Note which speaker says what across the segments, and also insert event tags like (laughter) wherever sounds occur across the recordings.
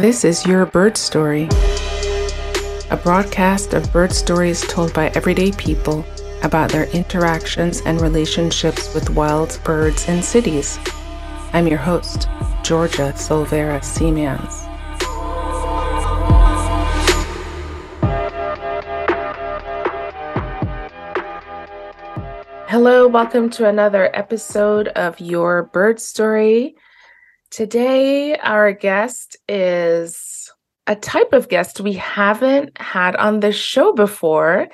Speaker 1: This is Your Bird Story, a broadcast of bird stories told by everyday people about their interactions and relationships with wild birds in cities. I'm your host, Georgia Silvera Seamans. Hello, welcome to another episode of Your Bird Story. Today, our guest is a type of guest we haven't had on this show before.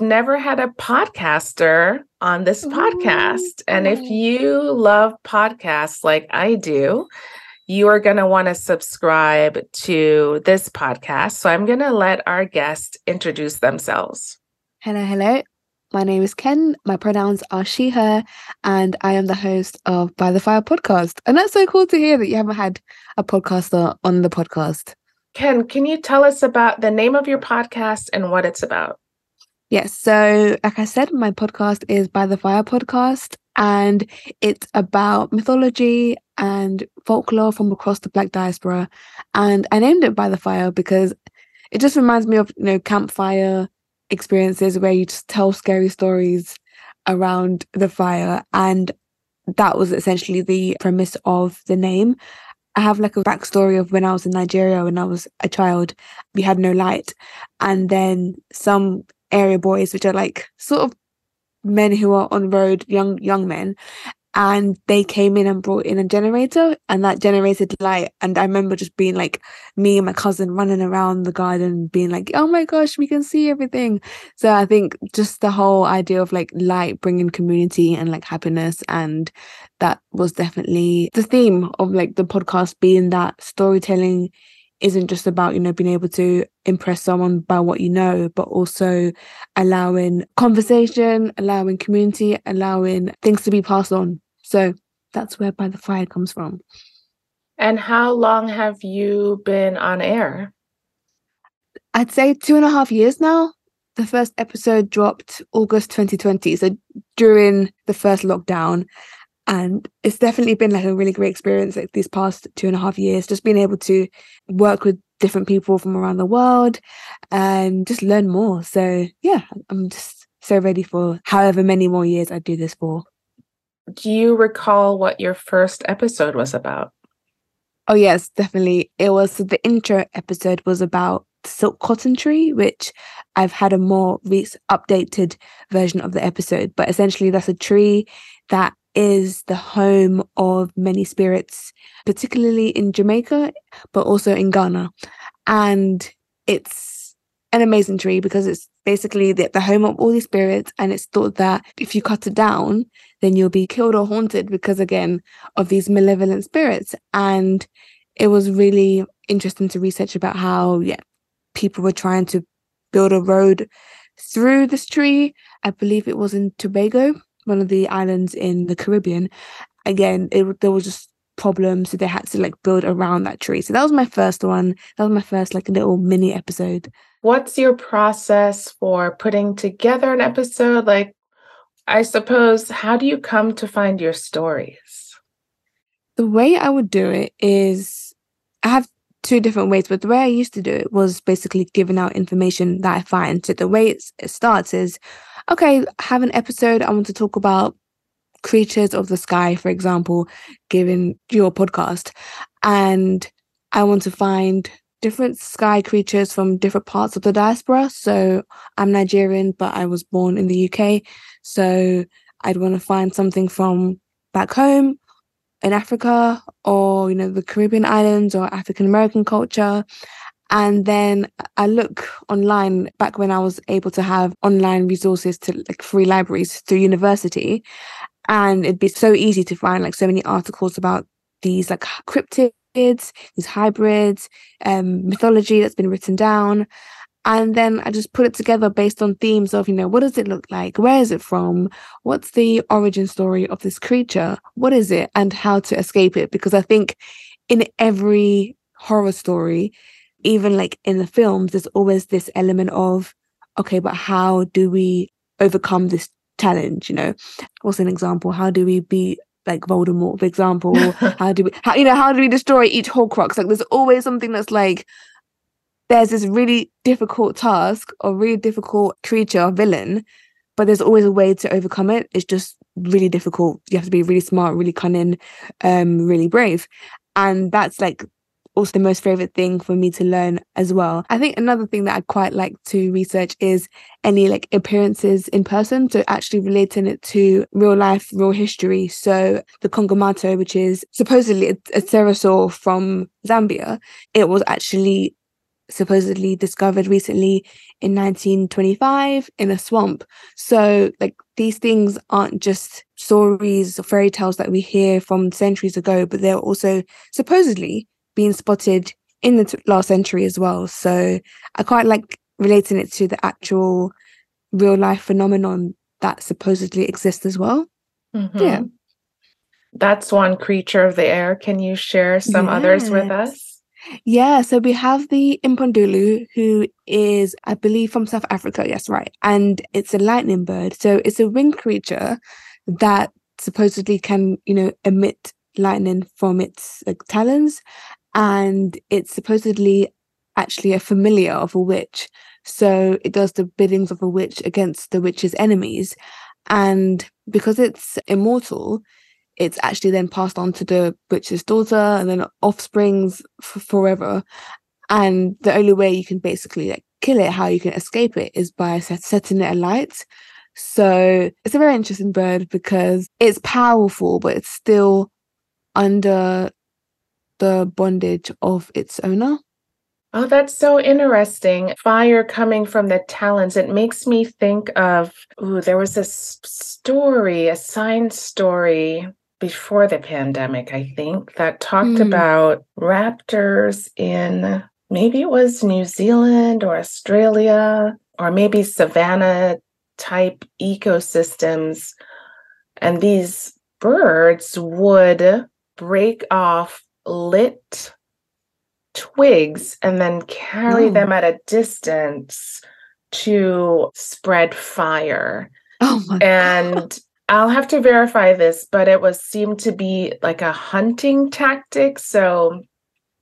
Speaker 1: Never had a podcaster on this Ooh, podcast. And if you love podcasts like I do, you are going to want to subscribe to this podcast. So I'm going to let our guest introduce themselves.
Speaker 2: Hello, hello. My name is Ken. My pronouns are she, her, and I am the host of By the Fire podcast. And that's so cool to hear that you haven't had a podcaster on the podcast.
Speaker 1: Ken, can you tell us about the name of your podcast and what it's about?
Speaker 2: Yes. So, like I said, my podcast is By the Fire podcast, and it's about mythology and folklore from across the Black diaspora. And I named it By the Fire because it just reminds me of, you know, campfire experiences where you just tell scary stories around the fire. And that was essentially the premise of the name. I have like a backstory of when I was in Nigeria when I was a child, we had no light. And then some area boys, which are like sort of men who are on road, young young men, and they came in and brought in a generator and that generated light. And i remember just being like me and my cousin running around the garden being like oh my gosh we can see everything. So i think just the whole idea of like light bringing community and like happiness and that was definitely the theme of like the podcast being that storytelling isn't just about you know being able to impress someone by what you know but also allowing conversation allowing community allowing things to be passed on. So that's where by the fire comes from.
Speaker 1: And how long have you been on air?
Speaker 2: I'd say two and a half years now. The first episode dropped august 2020 so during the first lockdown and it's definitely been like a really great experience like these past two and a half years just being able to work with different people from around the world and just learn more. So yeah i'm just so ready for however many more years i do this for.
Speaker 1: Do you recall what your first episode was about?
Speaker 2: Oh yes definitely. It was the intro episode was about the silk cotton tree which i've had a more re- updated version of the episode. But essentially that's a tree that is the home of many spirits, particularly in Jamaica, but also in Ghana. And it's an amazing tree because it's basically the, the home of all these spirits. And it's thought that if you cut it down, then you'll be killed or haunted because, again, of these malevolent spirits. And it was really interesting to research about how, yeah, people were trying to build a road through this tree. I believe it was in Tobago one of the islands in the Caribbean. Again, it, there was just problems, so they had to like build around that tree. So that was my first one. That was my first like little mini episode.
Speaker 1: What's your process for putting together an episode? Like, I suppose, how do you come to find your stories?
Speaker 2: The way I would do it is I have two different ways, but the way I used to do it was basically giving out information that I find. So the way it starts is okay, have an episode. I want to talk about creatures of the sky, for example, given your podcast. And I want to find different sky creatures from different parts of the diaspora. So I'm Nigerian, but I was born in the UK. So I'd want to find something from back home in Africa or, you know, the Caribbean islands or African American culture. And then I look online back when I was able to have online resources to like free libraries through university. And it'd be so easy to find like so many articles about these like cryptids, these hybrids, um, mythology that's been written down. And then I just put it together based on themes of, you know, what does it look like? Where is it from? What's the origin story of this creature? What is it? And how to escape it? Because I think in every horror story, even like in the films, there's always this element of, okay, but how do we overcome this challenge? You know, what's an example? How do we be like Voldemort, for example. (laughs) how do we, how, you know, how do we destroy each Horcrux? Like, there's always something that's like, there's this really difficult task or really difficult creature or villain, but there's always a way to overcome it. It's just really difficult. You have to be really smart, really cunning, um, really brave. And that's like also the most favorite thing for me to learn as well. I think another thing that I quite like to research is any like appearances in person. So actually relating it to real life, real history. So the Kongamato, which is supposedly a, a pterosaur from Zambia, it was actually supposedly discovered recently in 1925 in a swamp. So, like, these things aren't just stories or fairy tales that we hear from centuries ago, but they're also supposedly being spotted in the t- last century as well. So, I quite like relating it to the actual real life phenomenon that supposedly exists as well.
Speaker 1: Mm-hmm. Yeah. That's one creature of the air. Can you share some yes. others with us?
Speaker 2: Yeah, so we have the Impundulu, who is, I believe, from South Africa. Yes, right. And it's a lightning bird. So it's a winged creature that supposedly can, you know, emit lightning from its like, talons. And it's supposedly actually a familiar of a witch. So it does the biddings of a witch against the witch's enemies. And because it's immortal, it's actually then passed on to the witch's daughter and then offsprings f- forever. And the only way you can basically like kill it, how you can escape it, is by set- setting it alight. So it's a very interesting bird because it's powerful, but it's still under the bondage of its owner.
Speaker 1: Oh, that's so interesting. Fire coming from the talons. It makes me think of, ooh, there was a story, a science story before the pandemic, I think, that talked mm. about raptors in maybe it was New Zealand or Australia or maybe savanna type ecosystems. And these birds would break off lit twigs and then carry oh. them at a distance to spread fire.
Speaker 2: Oh my (laughs)
Speaker 1: and God. I'll have to verify this, but it was seemed to be like a hunting tactic. So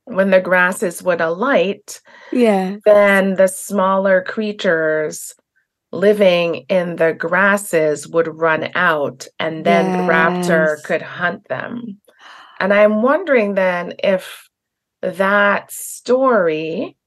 Speaker 1: when the grasses would alight,
Speaker 2: yeah,
Speaker 1: then the smaller creatures living in the grasses would run out and then yes. the raptor could hunt them. And I'm wondering then if that story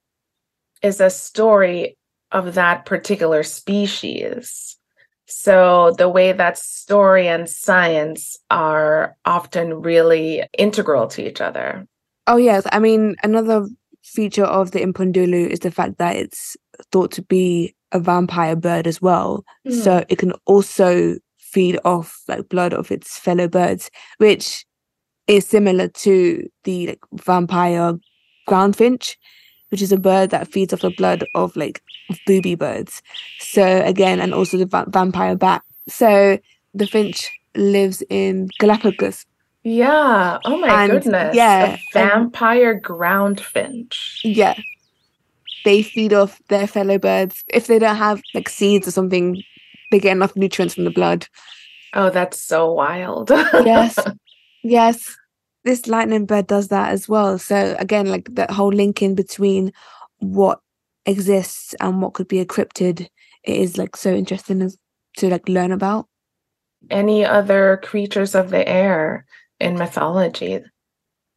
Speaker 1: is a story of that particular species. So the way that story and science are often really integral to each other.
Speaker 2: Oh yes, I mean another feature of the Impundulu is the fact that it's thought to be a vampire bird as well. Mm. So it can also feed off like blood of its fellow birds, which is similar to the like, vampire groundfinch, which is a bird that feeds off the blood of like booby birds. So again, and also the va- vampire bat. So the finch lives in Galapagos.
Speaker 1: Yeah. Oh my and, goodness. Yeah. A vampire ground finch.
Speaker 2: Yeah. They feed off their fellow birds. If they don't have like seeds or something, they get enough nutrients from the blood.
Speaker 1: Oh, that's so wild. (laughs)
Speaker 2: yes. Yes. This lightning bird does that as well. So again, like that whole link in between what exists and what could be a cryptid it is like so interesting to like learn about
Speaker 1: any other creatures of the air in mythology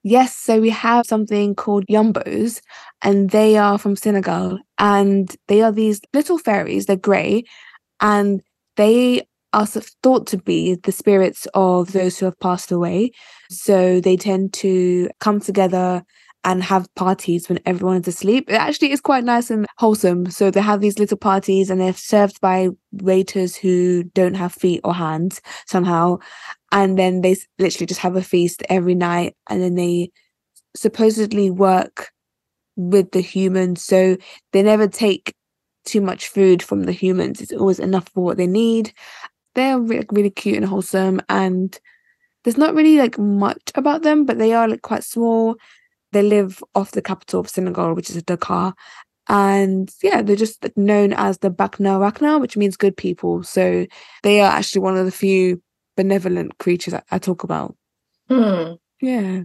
Speaker 2: yes so we have something called yombos and they are from senegal and they are these little fairies they're gray and they are thought to be the spirits of those who have passed away so they tend to come together and have parties when everyone is asleep. It actually is quite nice and wholesome. So they have these little parties and they're served by waiters who don't have feet or hands somehow. And then they literally just have a feast every night and then they supposedly work with the humans. So they never take too much food from the humans. It's always enough for what they need. They're really, really cute and wholesome and there's not really like much about them, but they are like quite small they live off the capital of Senegal, which is Dakar. And yeah, they're just known as the Bakna Wakna, which means good people. So they are actually one of the few benevolent creatures I, I talk about.
Speaker 1: Hmm.
Speaker 2: Yeah.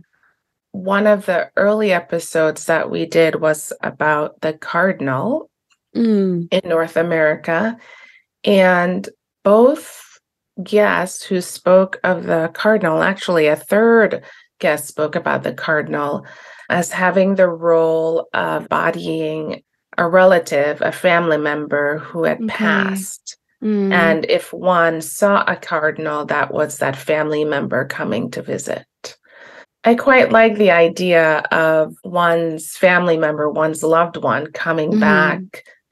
Speaker 1: One of the early episodes that we did was about the cardinal
Speaker 2: Mm.
Speaker 1: in North America. And both guests who spoke of the cardinal, actually, a third guest spoke about the cardinal as having the role of bodying a relative, a family member who had
Speaker 2: Okay.
Speaker 1: passed.
Speaker 2: Mm.
Speaker 1: And if one saw a cardinal, that was that family member coming to visit. I quite like the idea of one's family member, one's loved one coming
Speaker 2: Mhm.
Speaker 1: back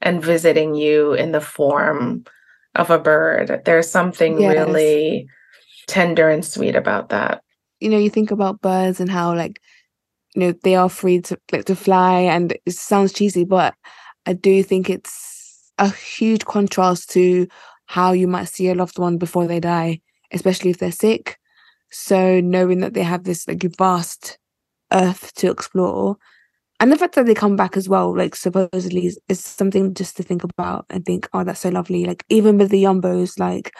Speaker 1: and visiting you in the form of a bird. There's something
Speaker 2: Yes.
Speaker 1: really tender and sweet about that.
Speaker 2: you know, you think about birds and how like, you know, they are free to like to fly and it sounds cheesy, but I do think it's a huge contrast to how you might see a loved one before they die, especially if they're sick. So knowing that they have this like vast earth to explore. And the fact that they come back as well, like supposedly is, is something just to think about and think, oh, that's so lovely. Like even with the Yumbos, like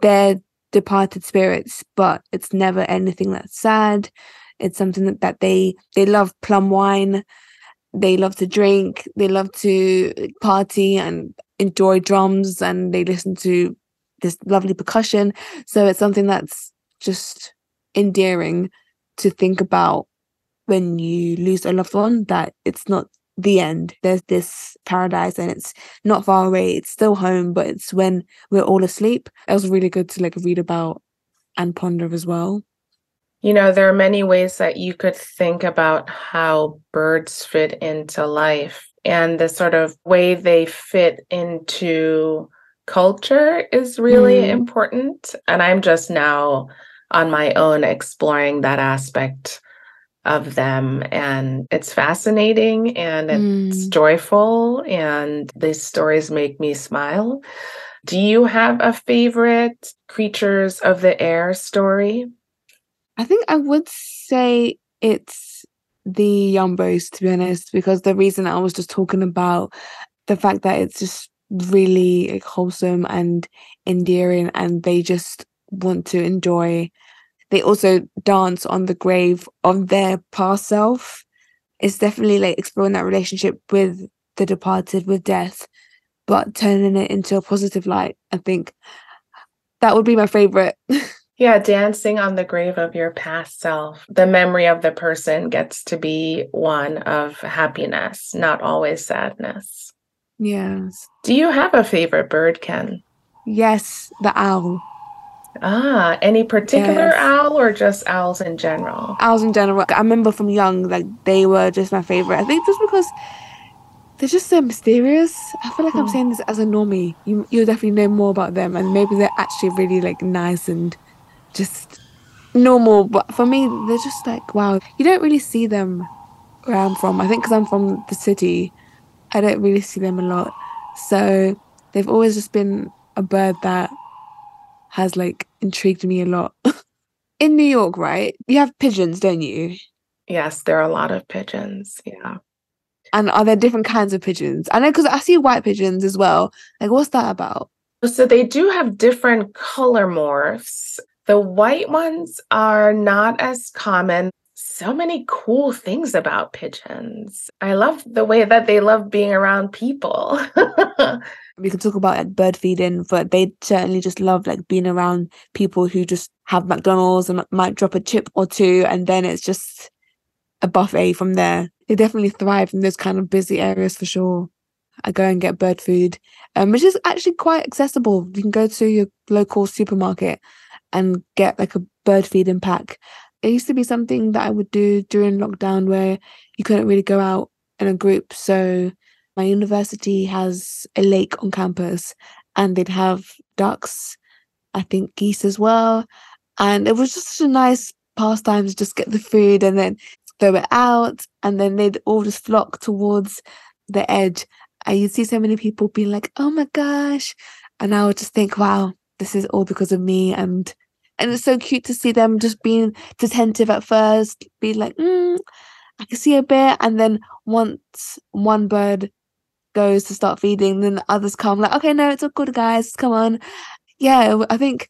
Speaker 2: they're departed spirits, but it's never anything that's sad. It's something that, that they they love plum wine, they love to drink, they love to party and enjoy drums and they listen to this lovely percussion. So it's something that's just endearing to think about when you lose a loved one that it's not the end. There's this paradise and it's not far away. It's still home, but it's when we're all asleep. It was really good to like read about and ponder as well.
Speaker 1: You know, there are many ways that you could think about how birds fit into life, and the sort of way they fit into culture is really
Speaker 2: Mm.
Speaker 1: important. And I'm just now on my own exploring that aspect of them. And it's fascinating and it's
Speaker 2: Mm.
Speaker 1: joyful, and these stories make me smile. Do you have a favorite creatures of the air story?
Speaker 2: I think I would say it's the Yumbos, to be honest, because the reason I was just talking about the fact that it's just really like, wholesome and endearing, and they just want to enjoy. They also dance on the grave of their past self. It's definitely like exploring that relationship with the departed, with death, but turning it into a positive light. I think that would be my favorite. (laughs)
Speaker 1: Yeah, dancing on the grave of your past self. The memory of the person gets to be one of happiness, not always sadness.
Speaker 2: yes.
Speaker 1: Do you have a favorite bird, Ken?
Speaker 2: Yes, the owl.
Speaker 1: Ah, any particular
Speaker 2: Yes.
Speaker 1: owl or just owls in general?
Speaker 2: Owls in general. I remember from young, like they were just my favorite. I think just because they're just so mysterious. I feel like I'm
Speaker 1: Hmm.
Speaker 2: saying this as a normie. You you'll definitely know more about them, and maybe they're actually really like nice and just normal. But for me, they're just like wow. You don't really see them where I'm from. I think because I'm from the city, I don't really see them a lot. So they've always just been a bird that has like intrigued me a lot. (laughs) In New York, right? You have pigeons, don't you?
Speaker 1: Yes, there are a lot of pigeons. Yeah.
Speaker 2: And are there different kinds of pigeons? I know because I see white pigeons as well. Like, what's that about?
Speaker 1: Oh, so they do have different color morphs. The white ones are not as common. So many cool things about pigeons. I love the way that they love being around people. (laughs)
Speaker 2: We could talk about like bird feeding, but they certainly just love like being around people who just have McDonald's and might drop a chip or two, and then it's just a buffet from there. They definitely thrive in those kind of busy areas for sure. I go and get bird food, um, which is actually quite accessible. You can go to your local supermarket and get like a bird feeding pack. It used to be something that I would do during lockdown where you couldn't really go out in a group. So my university has a lake on campus and they'd have ducks, I think geese as well. And it was just such a nice pastime to just get the food and then throw it out. And then they'd all just flock towards the edge. And you'd see so many people being like, oh my gosh. And I would just think, wow, this is all because of me. And and it's so cute to see them just being attentive at first, be like, mm, I can see a bit. And then once one bird goes to start feeding, then the others come like, okay, no, it's all good, guys. Come on. Yeah, I think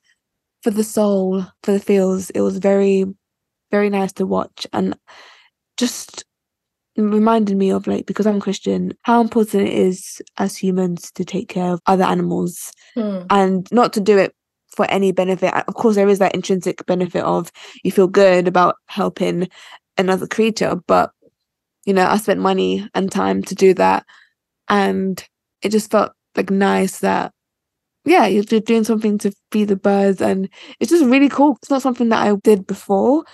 Speaker 2: for the soul, for the feels. It was very, very nice to watch and just reminded me of like because I'm Christian, how important it is as humans to take care of other animals
Speaker 1: Hmm.
Speaker 2: and not to do it for any benefit. Of course, there is that intrinsic benefit of you feel good about helping another creature, but you know, I spent money and time to do that, and it just felt like nice that yeah, you're doing something to feed the birds, and it's just really cool. It's not something that I did before,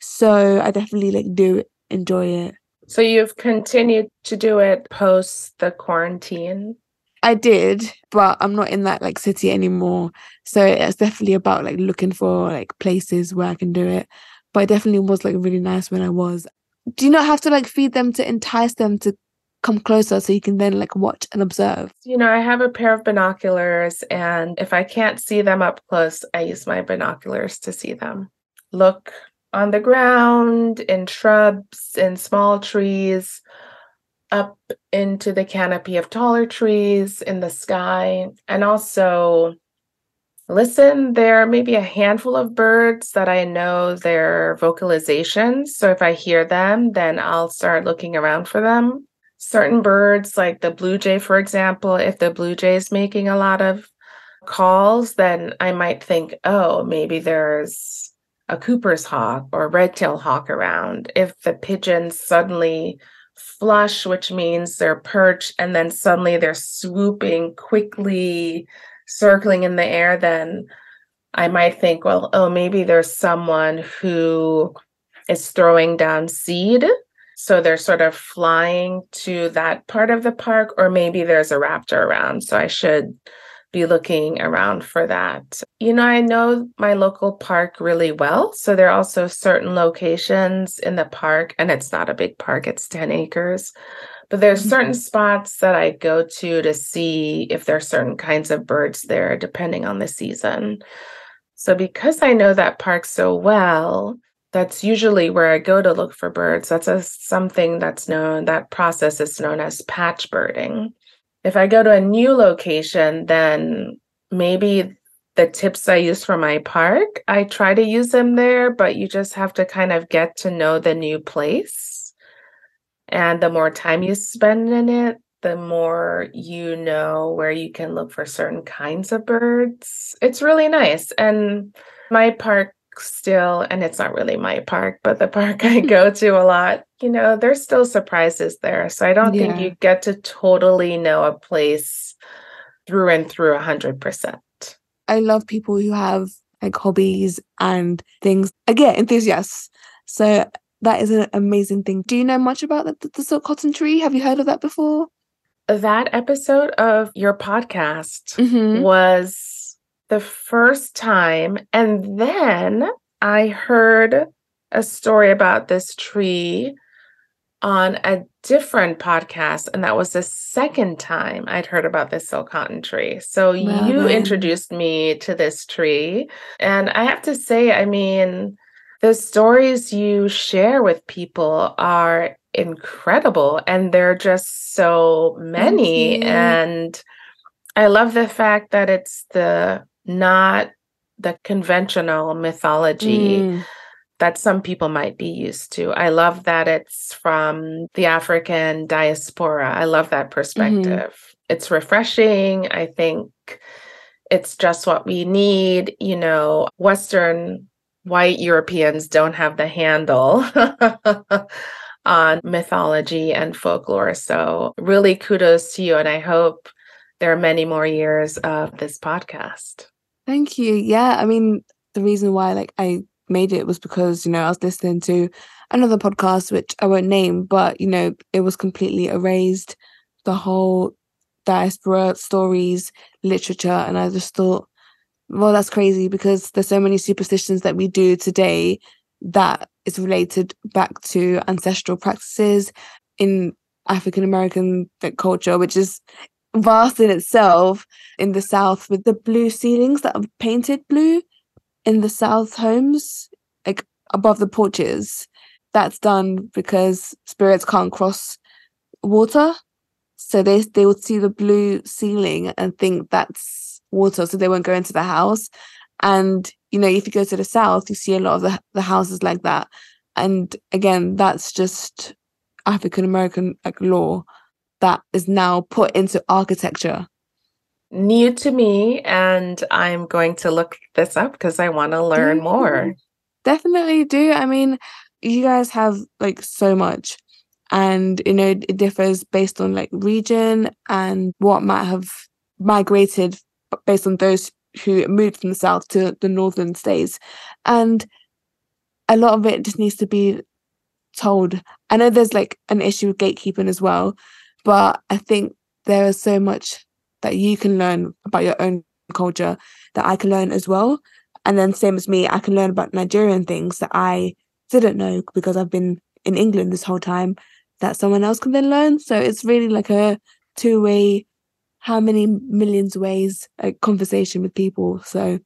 Speaker 2: so I definitely like do enjoy it.
Speaker 1: So you've continued to do it post the quarantine.
Speaker 2: I did, but I'm not in that like city anymore. So it's definitely about like looking for like places where I can do it. But it definitely was like really nice when I was. Do you not have to like feed them to entice them to come closer so you can then like watch and observe?
Speaker 1: You know, I have a pair of binoculars, and if I can't see them up close, I use my binoculars to see them. Look on the ground, in shrubs, in small trees, up into the canopy of taller trees, in the sky, and also listen. There may be a handful of birds that I know their vocalizations. So if I hear them, then I'll start looking around for them certain birds like the blue jay for example if the blue jay is making a lot of calls then i might think oh maybe there's a cooper's hawk or red-tailed hawk around. If the pigeons suddenly flush which means they're perched and then suddenly they're swooping quickly circling in the air then i might think well oh maybe there's someone who is throwing down seed so they're sort of flying to that part of the park, or maybe there's a raptor around. So I should be looking around for that. You know, I know my local park really well. So there are also certain locations in the park, and it's not a big park, it's 10 acres. But there's
Speaker 2: Mhm.
Speaker 1: certain spots that I go to to see if there are certain kinds of birds there, depending on the season. So because I know that park so well, that's usually where I go to look for birds. That's a, something that's known, that process is known as patch birding. If I go to a new location, then maybe the tips I use for my park, I try to use them there, but you just have to kind of get to know the new place. And the more time you spend in it, the more you know where you can look for certain kinds of birds. It's really nice. And my park still, and it's not really my park, but the park I (laughs) go to a lot, you know, there's still surprises there. So I don't think you get to totally know a place through and through a hundred percent.
Speaker 2: I love people who have like hobbies and things. Again, enthusiasts. So that is an amazing thing. Do you know much about the, the, the silk cotton tree? Have you heard of that before?
Speaker 1: That episode of your podcast
Speaker 2: Mm-hmm.
Speaker 1: was the first time. And then I heard a story about this tree on a different podcast. And that was the second time I'd heard about this silk cotton tree. So you introduced me to this tree. And I have to say, I mean, the stories you share with people are incredible and they're just so many and i love the fact that it's the not the conventional mythology
Speaker 2: Mm.
Speaker 1: that some people might be used to i love that it's from the african diaspora i love that perspective it's refreshing i think it's just what we need you know western white Europeans don't have the handle (laughs) on mythology and folklore. So, really kudos to you. And I hope there are many more years of this podcast.
Speaker 2: Thank you. Yeah, I mean, the reason why like I made it was because, you know, I was listening to another podcast which I won't name, but you know, it was completely erased the whole diaspora stories, literature, and I just thought, well, that's crazy because there's so many superstitions that we do today that is related back to ancestral practices in African American culture, which is vast in itself in the south with the blue ceilings that are painted blue in the south homes like above the porches. That's done because spirits can't cross water. So they they would see the blue ceiling and think that's water so they won't go into the house. And you know, if you go to the south, you see a lot of the, the houses like that. And again, that's just African American like lore that is now put into architecture.
Speaker 1: New to me, and I'm going to look this up because I want to learn mm. more.
Speaker 2: Definitely do. I mean, you guys have like so much, and you know, it differs based on like region and what might have migrated based on those who moved from the south to the northern states. And a lot of it just needs to be told. I know there's like an issue with gatekeeping as well, but I think there is so much that you can learn about your own culture that I can learn as well. And then same as me, I can learn about Nigerian things that I didn't know because I've been in England this whole time that someone else can then learn. So it's really like a two way, how many millions ways a conversation with people. So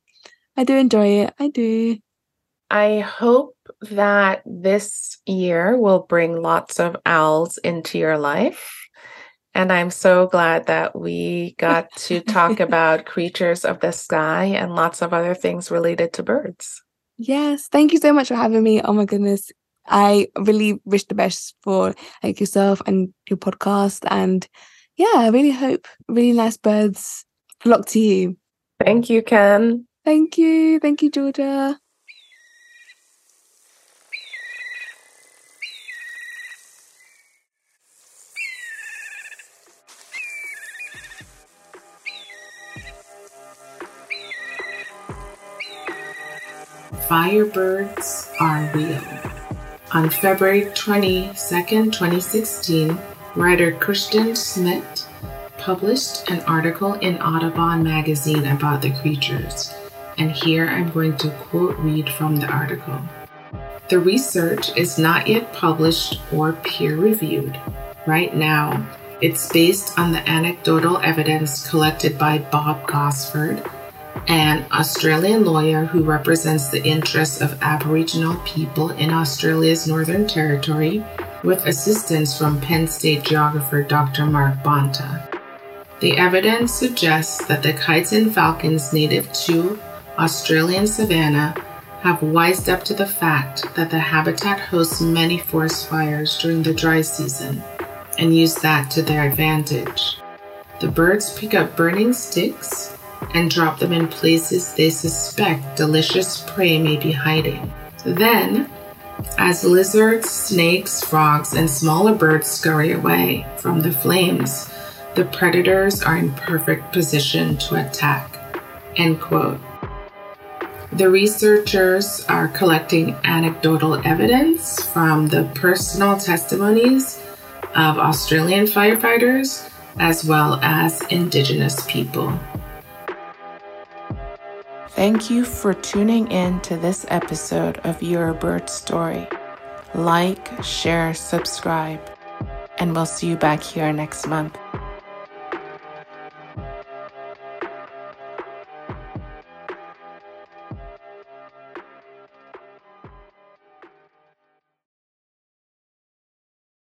Speaker 2: I do enjoy it. I do.
Speaker 1: I hope that this year will bring lots of owls into your life. And I'm so glad that we got (laughs) to talk about creatures of the sky and lots of other things related to birds.
Speaker 2: Yes, thank you so much for having me. Oh my goodness. I really wish the best for like yourself and your podcast. And yeah, I really hope really nice birds flock to you.
Speaker 1: Thank you, Ken.
Speaker 2: Thank you. Thank you, Georgia.
Speaker 1: Firebirds are real. On February 22, 2016, writer Christian Smith published an article in Audubon magazine about the creatures, and here I'm going to quote read from the article. The research is not yet published or peer reviewed. Right now, it's based on the anecdotal evidence collected by Bob Gosford an Australian lawyer who represents the interests of Aboriginal people in Australia's Northern Territory, with assistance from Penn State geographer Dr. Mark Bonta. The evidence suggests that the kites and falcons native to Australian savanna have wised up to the fact that the habitat hosts many forest fires during the dry season and use that to their advantage. The birds pick up burning sticks, and drop them in places they suspect delicious prey may be hiding. Then, as lizards, snakes, frogs, and smaller birds scurry away from the flames, the predators are in perfect position to attack. End quote. The researchers are collecting anecdotal evidence from the personal testimonies of Australian firefighters as well as Indigenous people. Thank you for tuning in to this episode of Your Bird Story. Like, share, subscribe, and we'll see you back here next month.